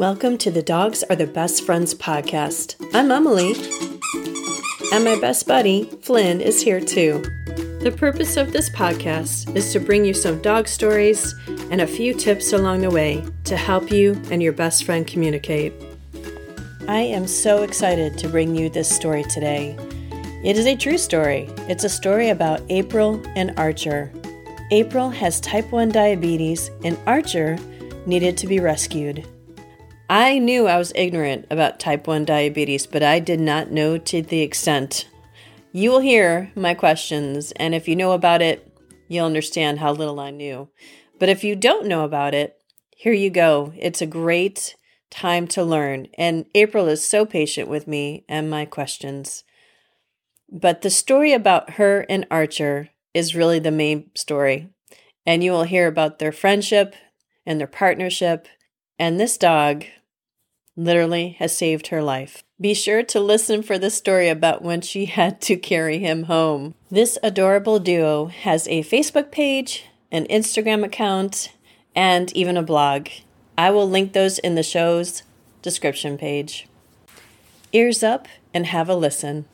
Welcome to the Dogs Are the Best Friends podcast. I'm Emily, and my best buddy, Flynn, is here too. The purpose of this podcast is to bring you some dog stories and a few tips along the way to help you and your best friend communicate. I am so excited to bring you this story today. It is a true story. It's a story about April and Archer. April has type 1 diabetes, and Archer needed to be rescued. I knew I was ignorant about type 1 diabetes, but I did not know to the extent. You will hear my questions, and if you know about it, you'll understand how little I knew. But if you don't know about it, here you go. It's a great time to learn, and April is so patient with me and my questions. But the story about her and Archer is really the main story, and you will hear about their friendship and their partnership and this dog literally has saved her life. Be sure to listen for the story about when she had to carry him home. This adorable duo has a Facebook page, an Instagram account, and even a blog. I will link those in the show's description page. Ears up and have a listen.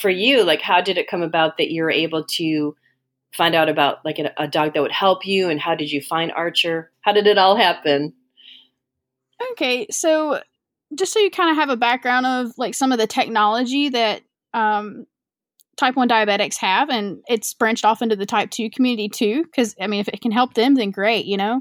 For you, like, how did it come about that you were able to find out about like a, a dog that would help you, and how did you find Archer? How did it all happen? Okay, so just so you kind of have a background of like some of the technology that um, type 1 diabetics have and it's branched off into the type 2 community too because i mean if it can help them then great you know?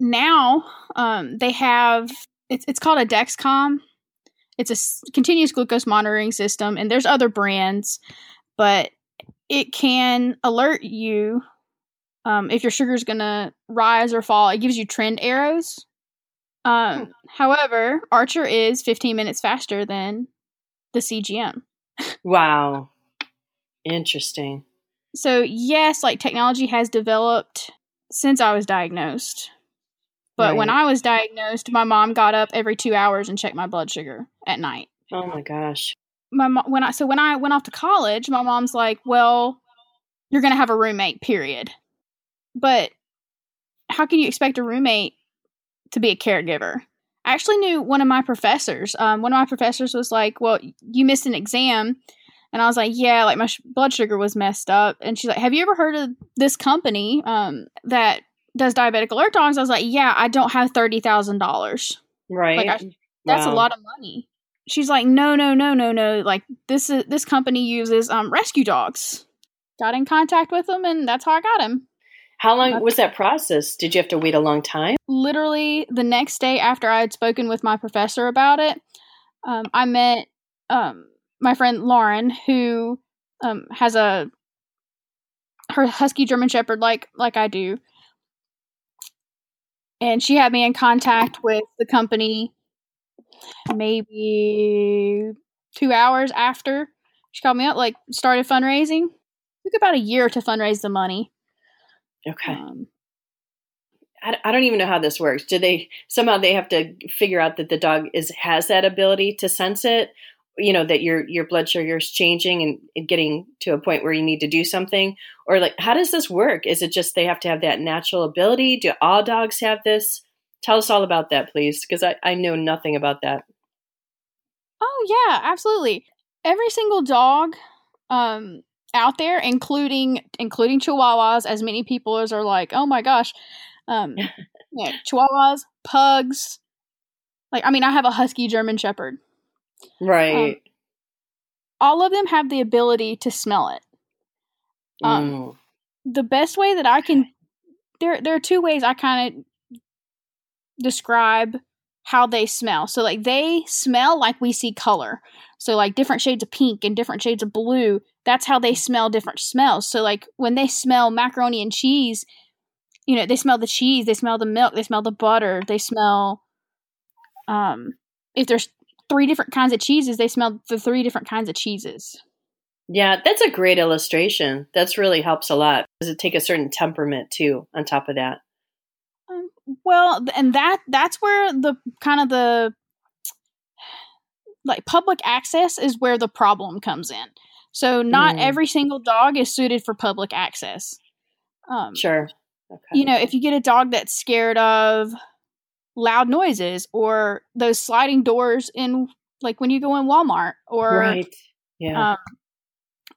Now um, they have it's, it's called a dexcom. It's a continuous glucose monitoring system and there's other brands but it can alert you um, if your sugar's gonna rise or fall. It gives you trend arrows um, however, Archer is 15 minutes faster than the CGM. Wow. Interesting. So, yes, like technology has developed since I was diagnosed. But when I was diagnosed, my mom got up every 2 hours and checked my blood sugar at night. Oh my gosh. My mo- when I so when I went off to college, my mom's like, "Well, you're going to have a roommate, period." But how can you expect a roommate to be a caregiver? I actually knew one of my professors. Um, one of my professors was like, "Well, you missed an exam," and I was like, "Yeah, like my sh- blood sugar was messed up." And she's like, "Have you ever heard of this company um, that does diabetic alert dogs?" I was like, "Yeah, I don't have thirty thousand dollars. Right. Like, I- That's Wow. a lot of money." She's like, "No, no, no, no, no. Like this is this company uses um, rescue dogs." Got in contact with them, and that's how I got him. How long was that process? Did you have to wait a long time? literally the next day after I had spoken with my professor about it, um, I met um, my friend Lauren, who um, has a her husky German Shepherd like like I do, and she had me in contact with the company. Maybe two hours after she called me up, like started fundraising. took about a year to fundraise the money. Okay. Um, I, I don't even know how this works. Do they somehow they have to figure out that the dog is has that ability to sense it? You know that your your blood sugar is changing and, and getting to a point where you need to do something, or like how does this work? Is it just they have to have that natural ability? Do all dogs have this? Tell us all about that, please, because I, I know nothing about that. Oh yeah, absolutely. Every single dog um out there, including including Chihuahuas, as many people as are like, oh my gosh, um, yeah, Chihuahuas, pugs. Like, I mean, I have a husky German Shepherd. Right. All of them have the ability to smell it. um, Mm. The best way that I can there there are two ways I kind of describe how they smell. So like they smell like we see color. So like different shades of pink and different shades of blue. That's how they smell different smells. So like when they smell macaroni and cheese, you know, they smell the cheese, they smell the milk, they smell the butter, they smell um if there's three different kinds of cheeses, they smell the three different kinds of cheeses. Yeah, that's a great illustration. That's really helps a lot. Does it take a certain temperament too? On top of that, Um, well, and that that's where the kind of the like public access is where the problem comes in. So not Mm. every single dog is suited for public access. Um, sure. Okay. You know, if you get a dog that's scared of loud noises or those sliding doors in like when you go in Walmart or right. Yeah. um,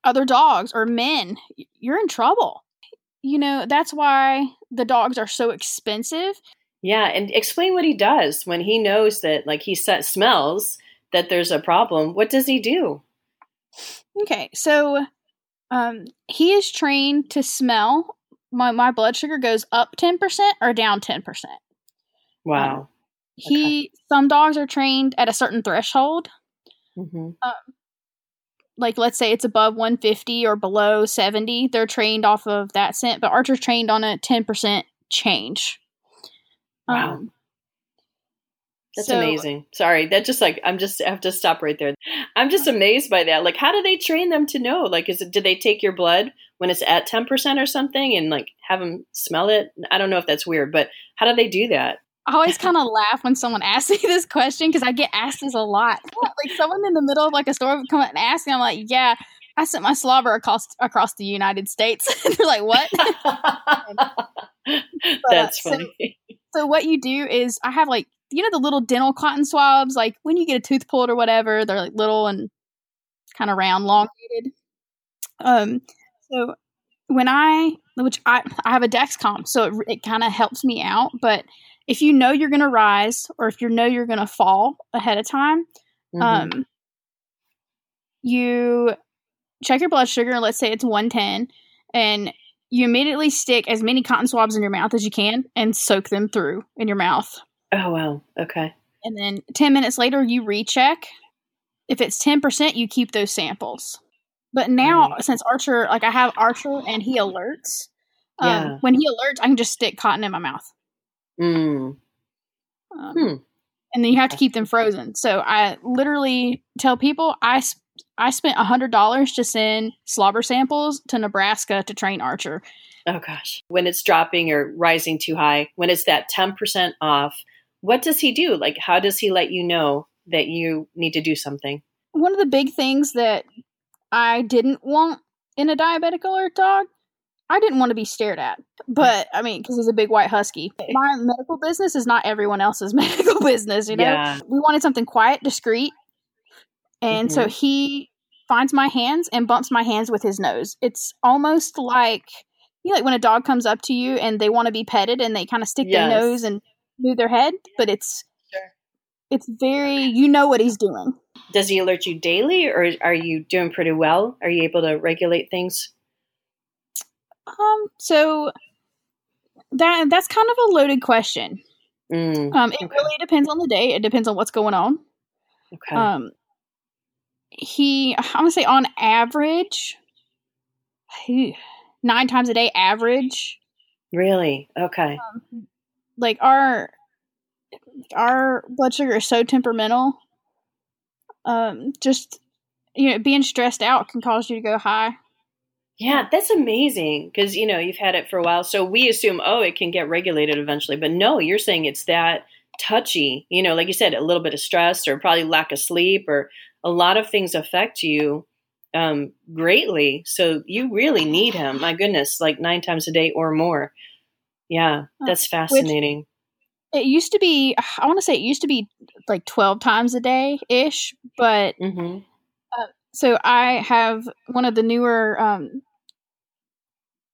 other dogs or men, you're in trouble. You know, that's why the dogs are so expensive. Yeah, and explain what he does when he knows that, like, he set, smells that there's a problem. What does he do? Okay, so um, he is trained to smell. My, my blood sugar goes up 10% or down 10%. Wow. He some dogs are trained at a certain threshold. hmm Like let's say it's above 150 or below 70, they're trained off of that scent, but Archer's trained on a 10% change. Wow. Um, That's so- amazing. Sorry, that just like I'm just I have to stop right there. I'm just uh-huh. amazed by that. Like, how do they train them to know? Like, is it did they take your blood when it's at ten percent or something and like have them smell it? I don't know if that's weird, but how do they do that? I always kind of laugh when someone asks me this question because I get asked this a lot. Like someone in the middle of like a store would come up and ask me, I'm like, yeah, I sent my slobber across across the United States. They're like, what? Uh, that's so- funny. so what you do is I have like you know the little dental cotton swabs, like when you get a tooth pulled or whatever, they're like little and kind of round, elongated. Um, so when I, which I, I have a Dexcom, so it, it kind of helps me out. But if you know you're going to rise or if you know you're going to fall ahead of time, Mhm. um, you check your blood sugar. Let's say it's 110, and you immediately stick as many cotton swabs in your mouth as you can and soak them through in your mouth. Oh wow. Okay. And then 10 minutes later, you recheck. If it's 10%, you keep those samples. But now, Right. since Archer, like I have Archer and he alerts, um, Yeah. when he alerts, I can just stick cotton in my mouth. Mm. Um, Hmm. And then you have to keep them frozen. So I literally tell people I I spent $100 to send slobber samples to Nebraska to train Archer. Oh gosh. When it's dropping or rising too high, when it's that 10% off, what does he do? Like, how does he let you know that you need to do something? one of the big things that I didn't want in a diabetic alert dog, I didn't want to be stared at. But I mean, because he's a big white husky. My medical business is not everyone else's medical business, you know? Yeah. We wanted something quiet, discreet. And so Mhm. he finds my hands and bumps my hands with his nose. It's almost like you know, like when a dog comes up to you and they want to be petted and they kind of stick Yes. their nose and move their head, but it's Sure. it's very you know what he's doing. Does he alert you daily or are you doing pretty well? Are you able to regulate things? Um, so that that's kind of a loaded question. Mm, Um, it Okay. really depends on the day. It depends on what's going on. okay. Um, he, I'm gonna say on average, nine times a day, average. really? Okay. Like our our blood sugar is so temperamental. Um, just you know, being stressed out can cause you to go high. Yeah, that's amazing because you know you've had it for a while, so we assume oh it can get regulated eventually, but no, you're saying it's that touchy. You know, like you said, a little bit of stress or probably lack of sleep or a lot of things affect you um, greatly. So you really need him. My goodness, like nine times a day or more. Yeah, that's fascinating. It used to be, I want to say it used to be like twelve times a day ish, but hmm so I have one of the newer um,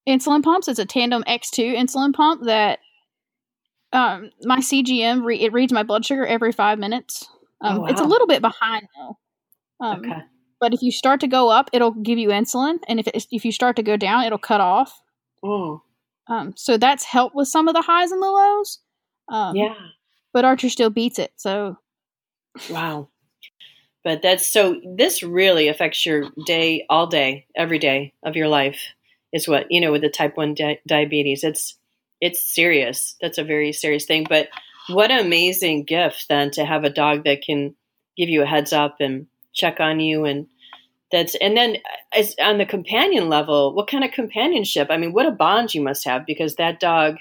insulin pumps. It's a Tandem X2 insulin pump that um, my CGM re- it reads my blood sugar every five minutes. Um, Oh, It's a little bit behind though. Um, Okay. But if you start to go up, it'll give you insulin, and if it, if you start to go down, it'll cut off. Mm, Um, so that's helped with some of the highs and the lows. Um, yeah. But Archer still beats it. So Wow. But that's so, this really affects your day, all day, every day of your life, is what, you know, with the type 1 di- diabetes. It's, it's serious. That's a very serious thing. But what an amazing gift then to have a dog that can give you a heads up and check on you. And that's, and then as, on the companion level, what kind of companionship? I mean, what a bond you must have because that dog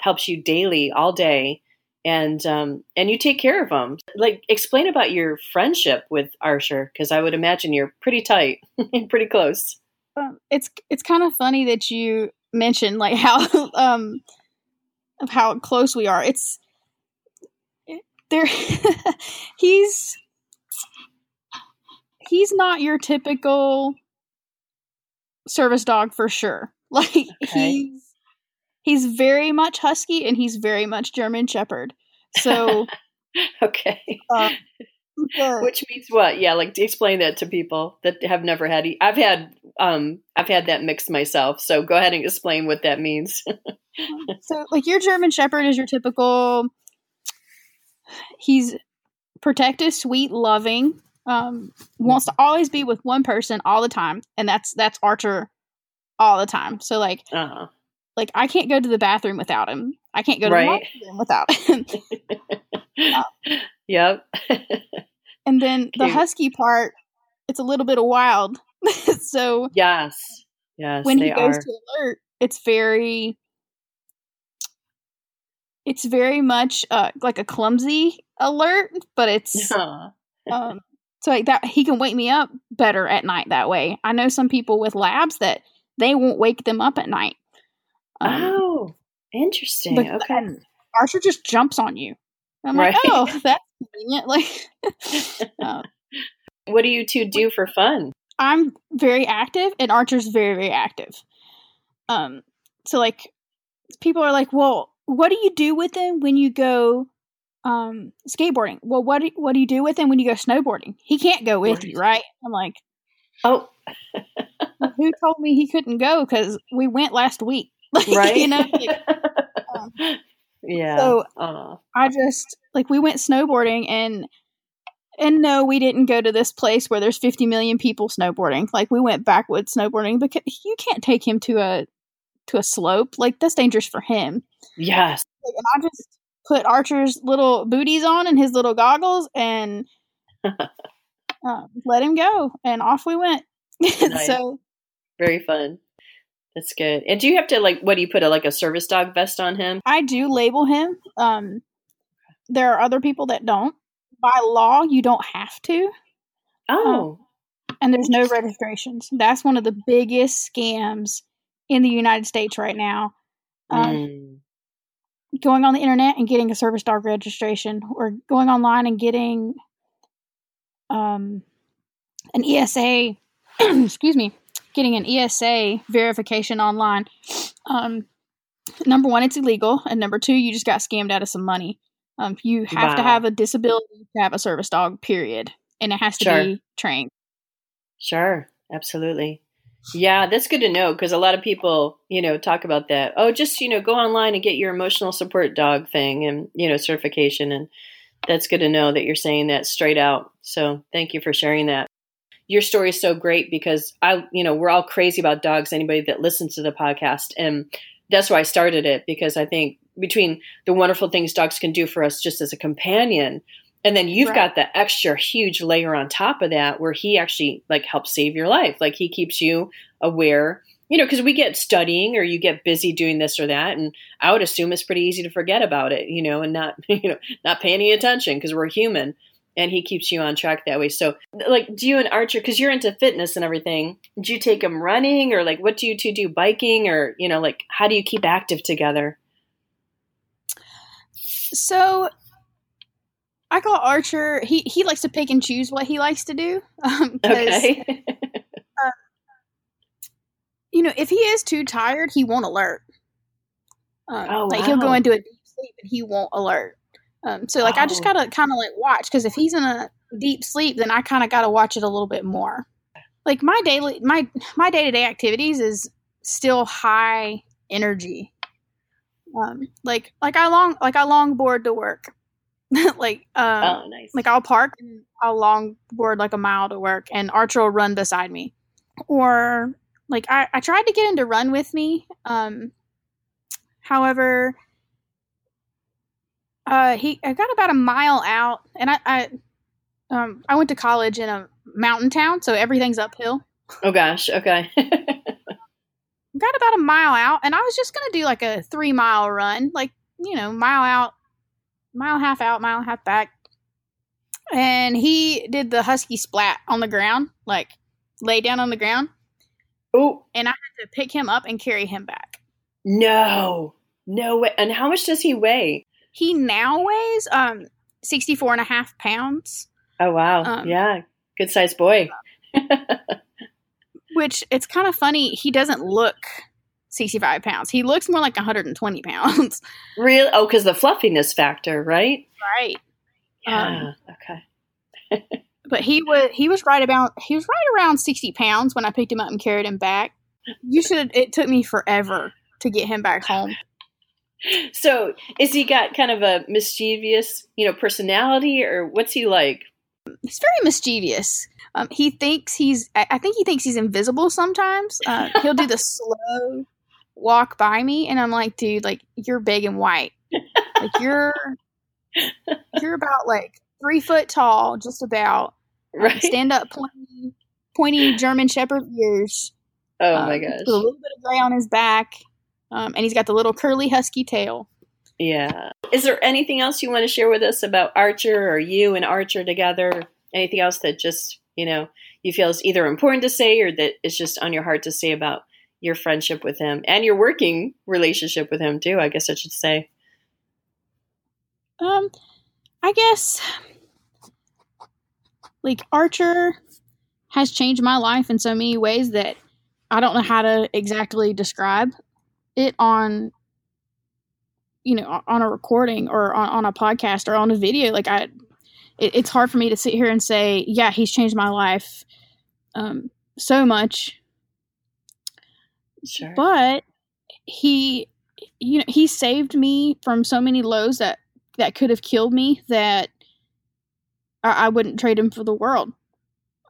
helps you daily, all day and um, and you take care of them. Like, explain about your friendship with Archer, because I would imagine you're pretty tight, and pretty close. um, it's it's kind of funny that you mentioned like how um how close we are. It's there he's he's not your typical service dog for sure. Like okay. he's he's very much husky and he's very much German shepherd. So okay. Uh, Which means what? Yeah, like explain that to people that have never had. I've had um I've had that mix myself. So go ahead and explain what that means. so like your German shepherd is your typical he's protective, sweet, loving, um, wants to always be with one person all the time, and that's that's Archer all the time. So like, uh-huh. like I can't go to the bathroom without him. I can't go to right. the bathroom without him. uh, yep. and then the husky part, it's a little bit of wild. so yes, yes, when he goes are. to alert, it's very it's very much uh, like a clumsy alert, but it's um, so like that he can wake me up better at night that way. I know some people with labs that they won't wake them up at night. Um, oh, interesting. Okay, Archer just jumps on you. I'm right. like, oh, that's convenient. Like, uh, what do you two do for fun? I'm very active, and Archer's very, very active. Um, so like, people are like, well, what do you do with them when you go um skateboarding? Well, what do, what do you do with him when you go snowboarding? He can't go with you, right? I'm like, oh, who told me he couldn't go? Because we went last week, right? you know. Like, um, yeah. So uh. I just like we went snowboarding and and no, we didn't go to this place where there's 50 million people snowboarding. Like we went backwoods snowboarding because you can't take him to a to a slope. Like that's dangerous for him. Yes. Like, and I just put Archer's little booties on and his little goggles and uh, let him go, and off we went. Nice. so very fun. That's good. And do you have to like what do you put a like a service dog vest on him? I do label him. Um there are other people that don't. By law, you don't have to. Oh. Um, and there's no registrations. That's one of the biggest scams in the United States right now. Um, mm. Going on the internet and getting a service dog registration, or going online and getting um, an ESA, excuse me, getting an ESA verification online. Um, number one, it's illegal, and number two, you just got scammed out of some money. Um, you have wow. to have a disability to have a service dog, period, and it has to sure. be trained. Sure, absolutely. Yeah, that's good to know because a lot of people, you know, talk about that. Oh, just, you know, go online and get your emotional support dog thing and, you know, certification. And that's good to know that you're saying that straight out. So thank you for sharing that. Your story is so great because I, you know, we're all crazy about dogs, anybody that listens to the podcast. And that's why I started it because I think between the wonderful things dogs can do for us just as a companion, and then you've right. got the extra huge layer on top of that where he actually like helps save your life. Like he keeps you aware. You know because we get studying or you get busy doing this or that and i would assume it's pretty easy to forget about it you know and not you know not paying any attention because we're human and he keeps you on track that way. So like do you and archer because you're into fitness and everything do you take him running or like what do you two do biking or you know like how do you keep active together? So I call Archer. He he likes to pick and choose what he likes to do. Um, okay. uh, you know, if he is too tired, he won't alert. Um, oh, like wow. he'll go into a deep sleep and he won't alert. Um, so like oh. I just oh. gotta kind of like watch because if he's in a deep sleep, then I kind of gotta watch it a little bit more. Like my daily my my day to day activities is still high energy. Um, like like I long like I longboard to work. like um, oh, nice. like I'll park and I'll longboard like a mile to work and Archer will run beside me. Or like I, I tried to get him to run with me. Um however uh he I got about a mile out and I, I um I went to college in a mountain town, so everything's uphill. Oh gosh, okay. got about a mile out and I was just gonna do like a three mile run, like, you know, mile out, mile and a half out, mile and a half back. And he did the husky splat on the ground, like lay down on the ground. Oh. And I had to pick him up and carry him back. No. No way. And how much does he weigh? He now weighs um 64 and a half pounds. Oh, wow. Um, yeah. Good sized boy. which it's kind of funny. He doesn't look 65 pounds. He looks more like 120 pounds. Really? Oh, because the fluffiness factor, right? Right. Yeah. Um, okay. but he was he was right about he was right around 60 pounds when I picked him up and carried him back. You should. It took me forever to get him back home. So, is he got kind of a mischievous, you know, personality, or what's he like? He's very mischievous. Um, he thinks he's. I think he thinks he's invisible sometimes. Uh, he'll do the slow walk by me, and I'm like, dude, like you're big and white. Like you're you're about like three foot tall, just about. Um, stand up, pointy, pointy German Shepherd ears. Oh um, my gosh! a little bit of gray on his back, um, and he's got the little curly husky tail. Yeah. Is there anything else you want to share with us about Archer or you and Archer together? Anything else that just you know you feel is either important to say or that is just on your heart to say about your friendship with him and your working relationship with him too? I guess I should say. Um, I guess like Archer has changed my life in so many ways that I don't know how to exactly describe it on you know on a recording or on, on a podcast or on a video like i it, it's hard for me to sit here and say yeah he's changed my life um, so much sure. but he you know he saved me from so many lows that that could have killed me that I, I wouldn't trade him for the world.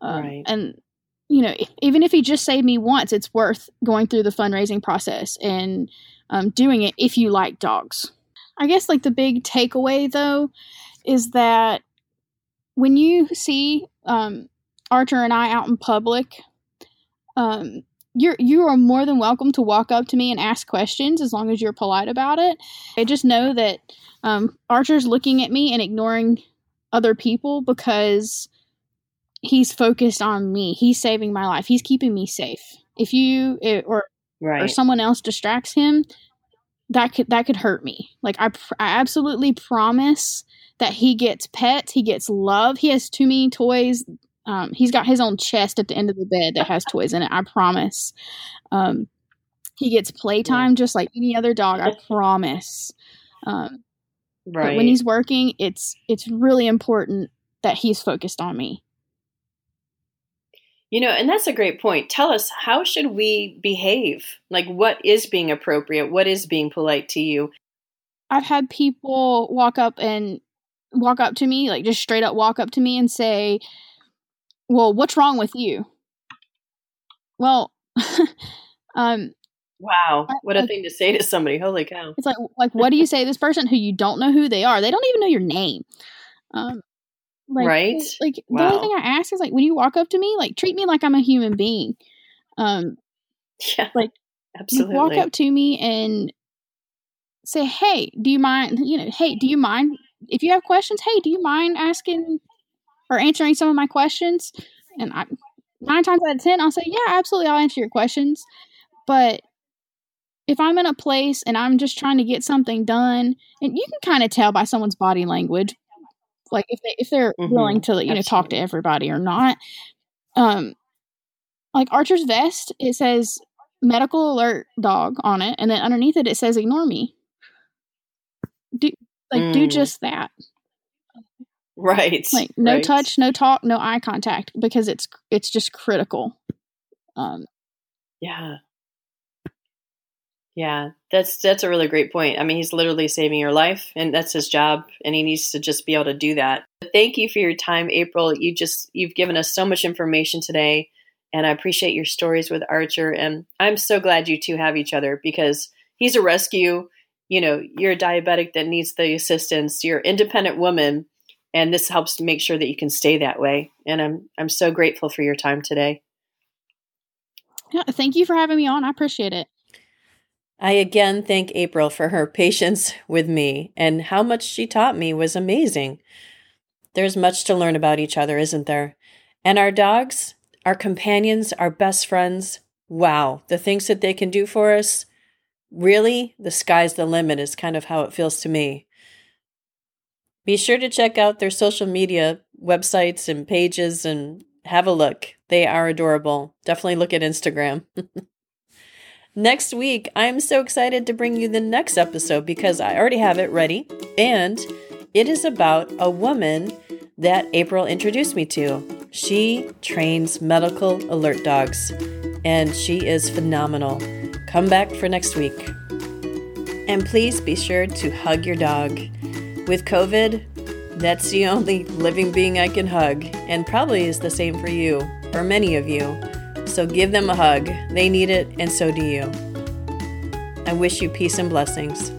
Um, right. And you know, even if he just saved me once, it's worth going through the fundraising process and um, doing it if you like dogs. I guess like the big takeaway though is that when you see um, Archer and I out in public, um, you're you are more than welcome to walk up to me and ask questions as long as you're polite about it. I just know that um, Archer's looking at me and ignoring other people because he's focused on me. He's saving my life. He's keeping me safe. If you it, or right. or someone else distracts him, that could that could hurt me. Like I I absolutely promise that he gets pets, he gets love. He has too many toys. Um, he's got his own chest at the end of the bed that has toys in it. I promise. Um, he gets playtime yeah. just like any other dog. I promise. Um, Right. But when he's working, it's it's really important that he's focused on me. You know, and that's a great point. Tell us how should we behave? Like what is being appropriate? What is being polite to you? I've had people walk up and walk up to me, like just straight up walk up to me and say, "Well, what's wrong with you?" Well, um Wow, what a like, thing to say to somebody! Holy cow! It's like, like, what do you say to this person who you don't know who they are? They don't even know your name. Um, like, right? Like wow. the only thing I ask is like, when you walk up to me, like, treat me like I'm a human being. Um, yeah, like, absolutely. Walk up to me and say, "Hey, do you mind? You know, hey, do you mind if you have questions? Hey, do you mind asking or answering some of my questions?" And I, nine times out of ten, I'll say, "Yeah, absolutely, I'll answer your questions." But if I'm in a place and I'm just trying to get something done, and you can kind of tell by someone's body language, like if they if they're mm-hmm. willing to you Absolutely. know talk to everybody or not. Um, like Archer's vest, it says medical alert dog on it, and then underneath it it says ignore me. Do like mm. do just that. Right. Like no right. touch, no talk, no eye contact because it's it's just critical. Um, yeah. Yeah, that's that's a really great point. I mean, he's literally saving your life, and that's his job, and he needs to just be able to do that. Thank you for your time, April. You just you've given us so much information today, and I appreciate your stories with Archer. And I'm so glad you two have each other because he's a rescue. You know, you're a diabetic that needs the assistance. You're an independent woman, and this helps make sure that you can stay that way. And I'm I'm so grateful for your time today. Yeah, thank you for having me on. I appreciate it. I again thank April for her patience with me, and how much she taught me was amazing. There's much to learn about each other, isn't there? And our dogs, our companions, our best friends, wow, the things that they can do for us, really, the sky's the limit, is kind of how it feels to me. Be sure to check out their social media websites and pages and have a look. They are adorable. Definitely look at Instagram. next week, I'm so excited to bring you the next episode because I already have it ready. And it is about a woman that April introduced me to. She trains medical alert dogs, and she is phenomenal. Come back for next week. And please be sure to hug your dog. With COVID, that's the only living being I can hug, and probably is the same for you, or many of you. So give them a hug. They need it, and so do you. I wish you peace and blessings.